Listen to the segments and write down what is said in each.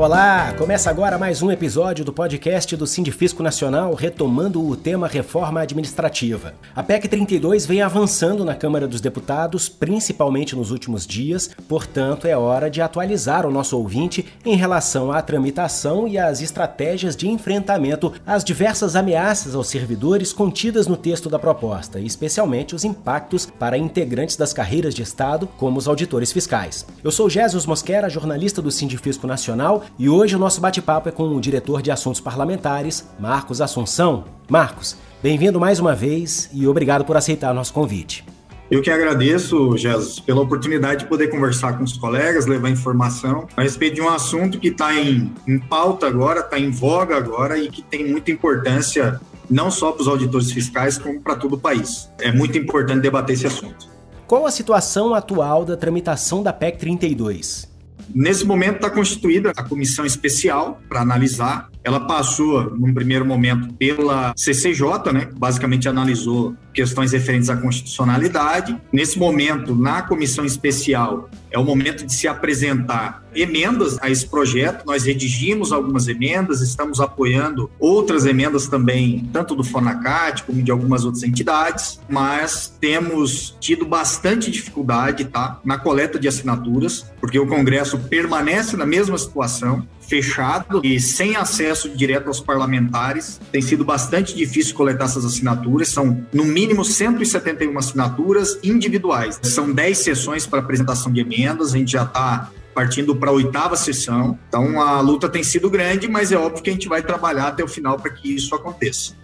Olá, começa agora mais um episódio do podcast do Sindifisco Nacional retomando o tema reforma administrativa. A PEC 32 vem avançando na Câmara dos Deputados, principalmente nos últimos dias, portanto é hora de atualizar o nosso ouvinte em relação à tramitação e às estratégias de enfrentamento às diversas ameaças aos servidores contidas no texto da proposta, especialmente os impactos para integrantes das carreiras de Estado, como os auditores fiscais. Eu sou Jesus Mosquera, jornalista do Sindifisco Nacional e hoje o nosso bate-papo é com o diretor de Assuntos Parlamentares, Marcos Assunção. Marcos, bem-vindo mais uma vez e obrigado por aceitar nosso convite. Eu que agradeço, Jesus, pela oportunidade de poder conversar com os colegas, levar informação a respeito de um assunto que está em, em pauta agora, está em voga agora e que tem muita importância não só para os auditores fiscais, como para todo o país. É muito importante debater esse assunto. Qual a situação atual da tramitação da PEC 32? Nesse momento está constituída a comissão especial para analisar. Ela passou, num primeiro momento, pela CCJ, né? Basicamente analisou questões referentes à constitucionalidade. Nesse momento, na comissão especial, é o momento de se apresentar emendas a esse projeto. Nós redigimos algumas emendas, estamos apoiando outras emendas também, tanto do Fonacat como de algumas outras entidades, mas temos tido bastante dificuldade tá, na coleta de assinaturas, porque o Congresso permanece na mesma situação fechado e sem acesso direto aos parlamentares. Tem sido bastante difícil coletar essas assinaturas. São, no mínimo, 171 assinaturas individuais. São 10 sessões para apresentação de emendas. A gente já está partindo para a oitava sessão. Então a luta tem sido grande, mas é óbvio que a gente vai trabalhar até o final para que isso aconteça.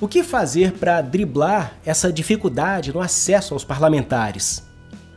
O que fazer para driblar essa dificuldade no acesso aos parlamentares?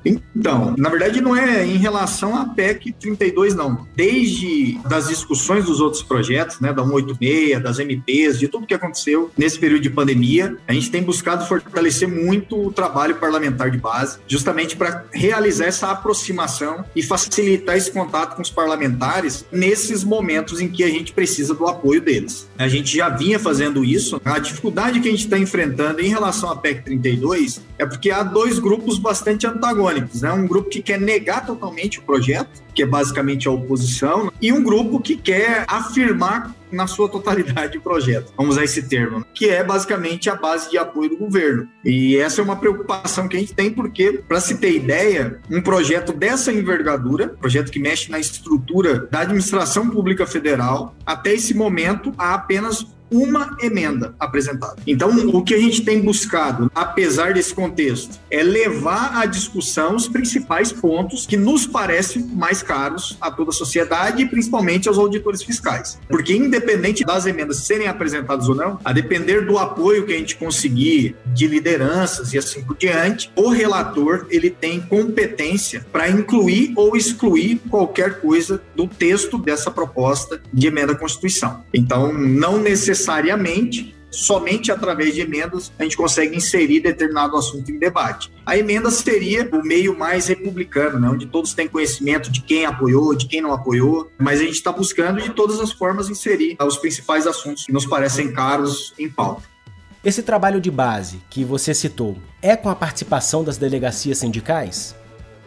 Então, na verdade não é em relação à PEC 32 não. Desde das discussões dos outros projetos, né, da 186, das MPs, de tudo que aconteceu nesse período de pandemia, a gente tem buscado fortalecer muito o trabalho parlamentar de base, justamente para realizar essa aproximação e facilitar esse contato com os parlamentares nesses momentos em que a gente precisa do apoio deles. A gente já vinha fazendo isso. A dificuldade que a gente está enfrentando em relação à PEC 32 é porque há dois grupos bastante antagônicos né? Um grupo que quer negar totalmente o projeto, que é basicamente a oposição, e um grupo que quer afirmar na sua totalidade o projeto. Vamos usar esse termo, que é basicamente a base de apoio do governo. E essa é uma preocupação que a gente tem, porque, para se ter ideia, um projeto dessa envergadura, projeto que mexe na estrutura da administração pública federal, até esse momento há apenas uma emenda apresentada. Então, o que a gente tem buscado, apesar desse contexto, é levar à discussão os principais pontos que nos parecem mais caros a toda a sociedade e principalmente aos auditores fiscais. Porque, independente das emendas serem apresentadas ou não, a depender do apoio que a gente conseguir de lideranças e assim por diante, o relator ele tem competência para incluir ou excluir qualquer coisa do texto dessa proposta de emenda à Constituição. Então, não necessariamente necessariamente somente através de emendas a gente consegue inserir determinado assunto em debate. A emenda seria o meio mais republicano, né, onde todos têm conhecimento de quem apoiou, de quem não apoiou, mas a gente está buscando de todas as formas inserir os principais assuntos que nos parecem caros em pauta. Esse trabalho de base que você citou é com a participação das delegacias sindicais?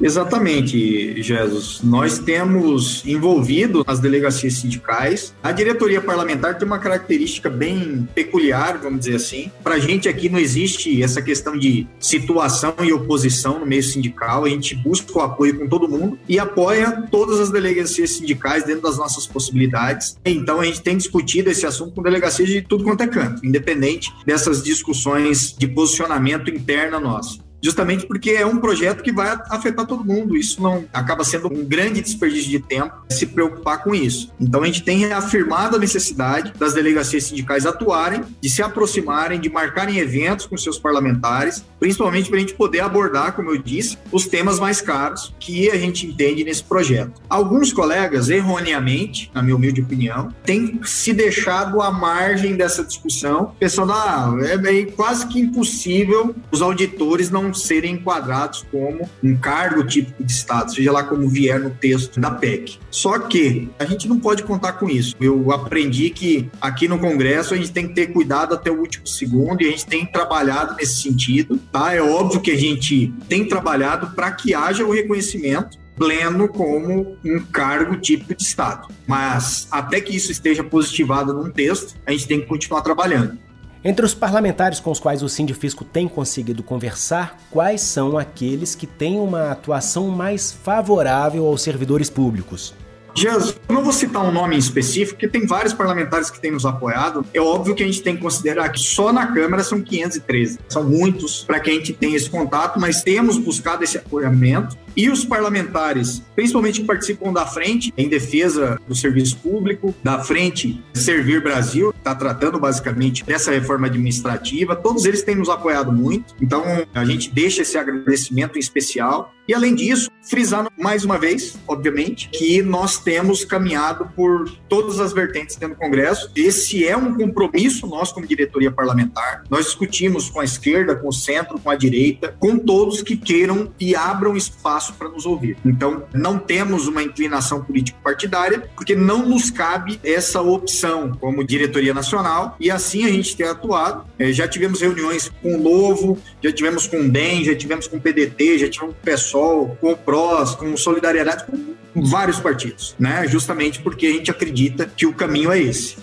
Exatamente, Jesus. Nós temos envolvido nas delegacias sindicais. A diretoria parlamentar tem uma característica bem peculiar, vamos dizer assim. Para a gente aqui não existe essa questão de situação e oposição no meio sindical. A gente busca o apoio com todo mundo e apoia todas as delegacias sindicais dentro das nossas possibilidades. Então a gente tem discutido esse assunto com delegacias de tudo quanto é canto, independente dessas discussões de posicionamento interno nosso justamente porque é um projeto que vai afetar todo mundo. Isso não acaba sendo um grande desperdício de tempo se preocupar com isso. Então a gente tem reafirmado a necessidade das delegacias sindicais atuarem, de se aproximarem, de marcarem eventos com seus parlamentares, principalmente para a gente poder abordar, como eu disse, os temas mais caros que a gente entende nesse projeto. Alguns colegas, erroneamente, na minha humilde opinião, têm se deixado à margem dessa discussão, pensando, ah, é quase que impossível os auditores não serem enquadrados como um cargo típico de Estado, seja lá como vier no texto da PEC. Só que a gente não pode contar com isso. Eu aprendi que aqui no Congresso a gente tem que ter cuidado até o último segundo e a gente tem trabalhado nesse sentido. Tá? É óbvio que a gente tem trabalhado para que haja o reconhecimento pleno como um cargo típico de Estado. Mas até que isso esteja positivado num texto, a gente tem que continuar trabalhando. Entre os parlamentares com os quais o Sindifisco tem conseguido conversar, quais são aqueles que têm uma atuação mais favorável aos servidores públicos? Jesus, não vou citar um nome em específico, porque tem vários parlamentares que têm nos apoiado. É óbvio que a gente tem que considerar que só na Câmara são 513. São muitos para que a gente tenha esse contato, mas temos buscado esse apoiamento. E os parlamentares, principalmente que participam da frente em defesa do serviço público, da frente Servir Brasil, está tratando basicamente dessa reforma administrativa, todos eles têm nos apoiado muito. Então, a gente deixa esse agradecimento em especial. E além disso, frisando mais uma vez, obviamente, que nós temos caminhado por todas as vertentes dentro do Congresso. Esse é um compromisso nosso como diretoria parlamentar. Nós discutimos com a esquerda, com o centro, com a direita, com todos que queiram e abram espaço para nos ouvir. Então, não temos uma inclinação político-partidária, porque não nos cabe essa opção como diretoria nacional, e assim a gente tem atuado. É, já tivemos reuniões com o Novo, já tivemos com o DEM, já tivemos com o PDT, já tivemos com o PSOL, com o PROS, com Solidariedade, com vários partidos, né? Justamente porque a gente acredita que o caminho é esse.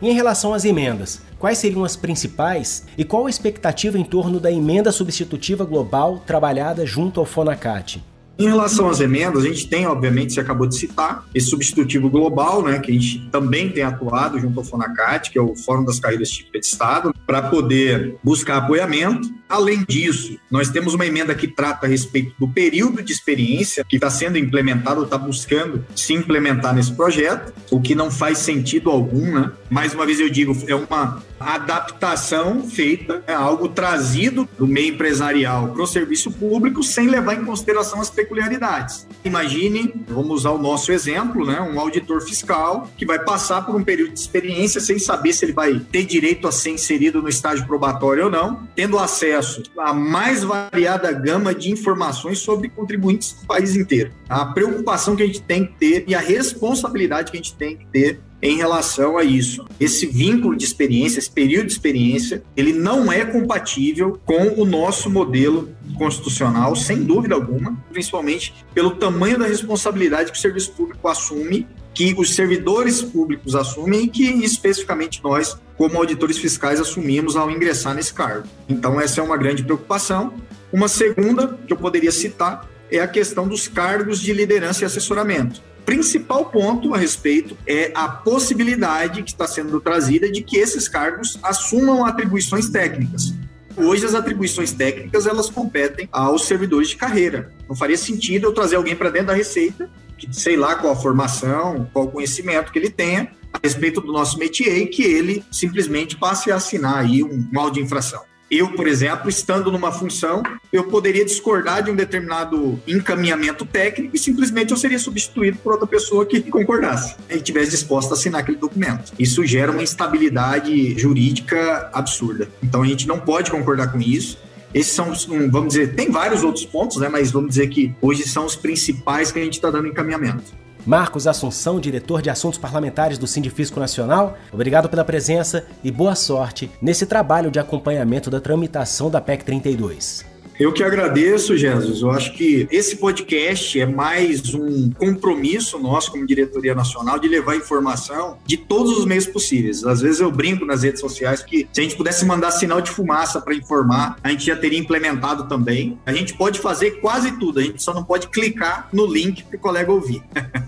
Em relação às emendas, quais seriam as principais e qual a expectativa em torno da emenda substitutiva global trabalhada junto ao FONACAT? Em relação às emendas, a gente tem, obviamente, você acabou de citar, esse substitutivo global, né, que a gente também tem atuado junto ao FONACAT, que é o Fórum das Carreiras Típicas de Estado, para poder buscar apoiamento. Além disso, nós temos uma emenda que trata a respeito do período de experiência que está sendo implementado, está buscando se implementar nesse projeto, o que não faz sentido algum, né? Mais uma vez eu digo, é uma adaptação feita, é algo trazido do meio empresarial para o serviço público sem levar em consideração as peculiaridades. Imagine, vamos usar o nosso exemplo, né? Um auditor fiscal que vai passar por um período de experiência sem saber se ele vai ter direito a ser inserido no estágio probatório ou não, tendo acesso à mais variada gama de informações sobre contribuintes do país inteiro. A preocupação que a gente tem que ter e a responsabilidade que a gente tem que ter em relação a isso. Esse vínculo de experiência, esse período de experiência, ele não é compatível com o nosso modelo constitucional, sem dúvida alguma, principalmente pelo tamanho da responsabilidade que o serviço público assume, que os servidores públicos assumem e que especificamente nós, como auditores fiscais, assumimos ao ingressar nesse cargo. Então, essa é uma grande preocupação. Uma segunda que eu poderia citar é a questão dos cargos de liderança e assessoramento principal ponto a respeito é a possibilidade que está sendo trazida de que esses cargos assumam atribuições técnicas. Hoje as atribuições técnicas elas competem aos servidores de carreira. Não faria sentido eu trazer alguém para dentro da Receita que sei lá qual a formação, qual o conhecimento que ele tenha a respeito do nosso métier que ele simplesmente passe a assinar aí um mal de infração. Eu, por exemplo, estando numa função, eu poderia discordar de um determinado encaminhamento técnico e simplesmente eu seria substituído por outra pessoa que concordasse e tivesse disposta a assinar aquele documento. Isso gera uma instabilidade jurídica absurda. Então a gente não pode concordar com isso. Esses são, vamos dizer, tem vários outros pontos, né? Mas vamos dizer que hoje são os principais que a gente está dando encaminhamento. Marcos Assunção, diretor de Assuntos Parlamentares do Sindifisco Nacional, obrigado pela presença e boa sorte nesse trabalho de acompanhamento da tramitação da PEC 32. Eu que agradeço, Jesus. Eu acho que esse podcast é mais um compromisso nosso como diretoria nacional de levar informação de todos os meios possíveis. Às vezes eu brinco nas redes sociais que se a gente pudesse mandar sinal de fumaça para informar, a gente já teria implementado também. A gente pode fazer quase tudo, a gente só não pode clicar no link para o colega ouvir.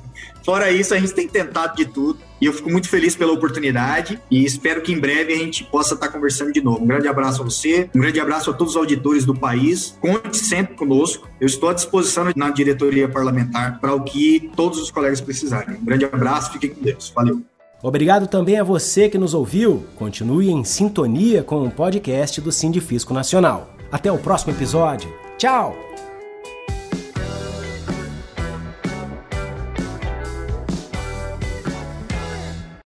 Fora isso, a gente tem tentado de tudo. E eu fico muito feliz pela oportunidade e espero que em breve a gente possa estar conversando de novo. Um grande abraço a você, um grande abraço a todos os auditores do país. Conte sempre conosco. Eu estou à disposição na diretoria parlamentar para o que todos os colegas precisarem. Um grande abraço, fiquem com Deus. Valeu. Obrigado também a você que nos ouviu. Continue em sintonia com o podcast do Sindifisco Nacional. Até o próximo episódio. Tchau!